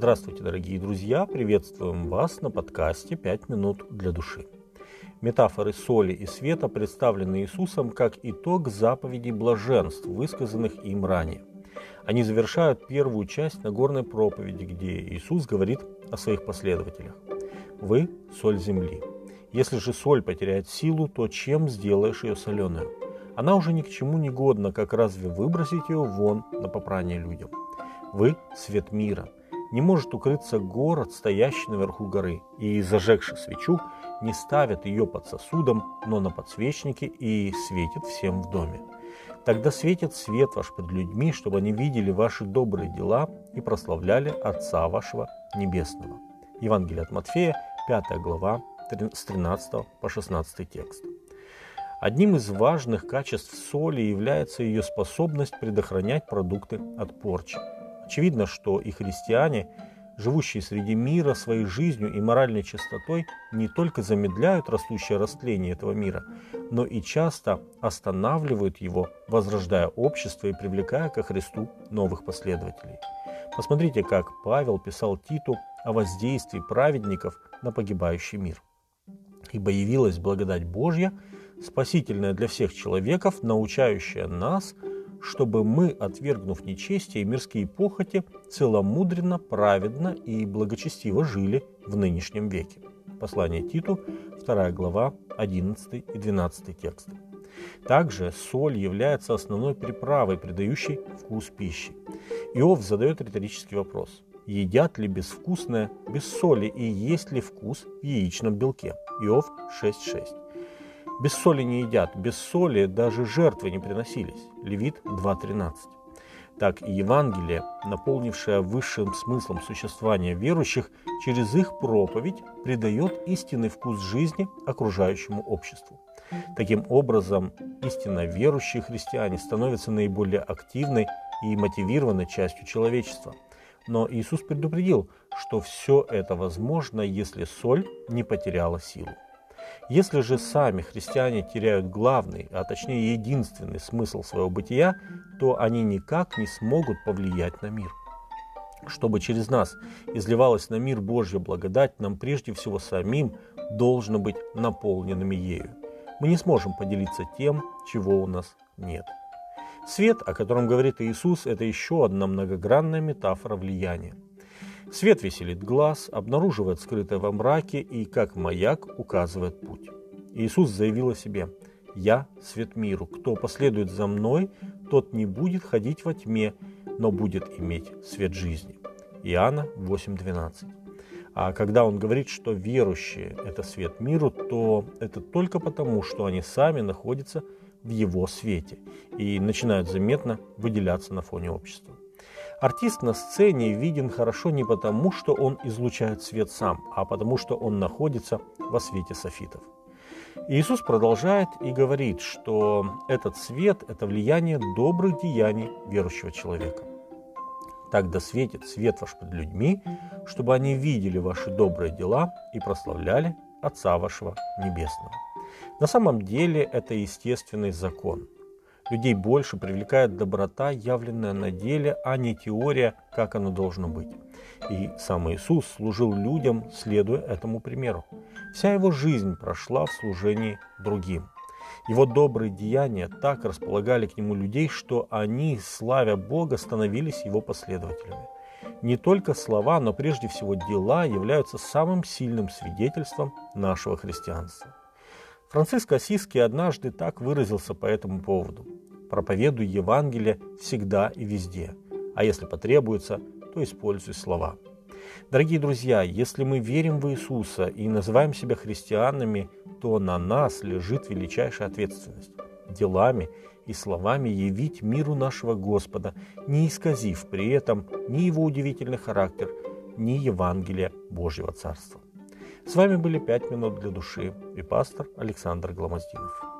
Здравствуйте, дорогие друзья! Приветствуем вас на подкасте «Пять минут для души». Метафоры соли и света представлены Иисусом как итог заповедей блаженств, высказанных им ранее. Они завершают первую часть Нагорной проповеди, где Иисус говорит о своих последователях. «Вы – соль земли. Если же соль потеряет силу, то чем сделаешь ее соленую? Она уже ни к чему не годна, как разве выбросить ее вон на попрание людям? Вы – свет мира. Не может укрыться город, стоящий наверху горы, и, зажегши свечу, не ставят ее под сосудом, но на подсвечнике и светит всем в доме. Тогда светит свет ваш пред людьми, чтобы они видели ваши добрые дела и прославляли Отца вашего Небесного. Евангелие от Матфея, 5 глава, с 13 по 16 текст. Одним из важных качеств соли является ее способность предохранять продукты от порчи. Очевидно, что и христиане, живущие среди мира своей жизнью и моральной чистотой, не только замедляют растущее растление этого мира, но и часто останавливают его, возрождая общество и привлекая ко Христу новых последователей. Посмотрите, как Павел писал Титу о воздействии праведников на погибающий мир. «Ибо явилась благодать Божья, спасительная для всех человеков, научающая нас – чтобы мы, отвергнув нечестие и мирские похоти, целомудренно, праведно и благочестиво жили в нынешнем веке. Послание Титу, 2 глава, 11 и 12 тексты. Также соль является основной приправой, придающей вкус пищи. Иов задает риторический вопрос. Едят ли безвкусное без соли и есть ли вкус в яичном белке? Иов 6.6. Без соли не едят, без соли даже жертвы не приносились. Левит 2.13. Так Евангелие, наполнившее высшим смыслом существования верующих, через их проповедь придает истинный вкус жизни окружающему обществу. Таким образом, истинно верующие христиане становятся наиболее активной и мотивированной частью человечества. Но Иисус предупредил, что все это возможно, если соль не потеряла силу. Если же сами христиане теряют главный, а точнее единственный смысл своего бытия, то они никак не смогут повлиять на мир. Чтобы через нас изливалась на мир Божья благодать, нам прежде всего самим должно быть наполненными ею. Мы не сможем поделиться тем, чего у нас нет. Свет, о котором говорит Иисус, это еще одна многогранная метафора влияния. Свет веселит глаз, обнаруживает скрытое во мраке и, как маяк, указывает путь. Иисус заявил о себе «Я – свет миру. Кто последует за мной, тот не будет ходить во тьме, но будет иметь свет жизни». Иоанна 8.12. А когда он говорит, что верующие – это свет миру, то это только потому, что они сами находятся в его свете и начинают заметно выделяться на фоне общества. Артист на сцене виден хорошо не потому, что он излучает свет сам, а потому, что он находится во свете софитов. Иисус продолжает и говорит, что этот свет – это влияние добрых деяний верующего человека. Так да светит свет ваш под людьми, чтобы они видели ваши добрые дела и прославляли Отца вашего Небесного. На самом деле это естественный закон – Людей больше привлекает доброта, явленная на деле, а не теория, как оно должно быть. И сам Иисус служил людям, следуя этому примеру. Вся его жизнь прошла в служении другим. Его добрые деяния так располагали к нему людей, что они, славя Бога, становились его последователями. Не только слова, но прежде всего дела являются самым сильным свидетельством нашего христианства. Франциск Осиский однажды так выразился по этому поводу. «Проповедуй Евангелие всегда и везде, а если потребуется, то используй слова». Дорогие друзья, если мы верим в Иисуса и называем себя христианами, то на нас лежит величайшая ответственность – делами и словами явить миру нашего Господа, не исказив при этом ни его удивительный характер, ни Евангелия Божьего Царства. С вами были «Пять минут для души» и пастор Александр Гломоздинов.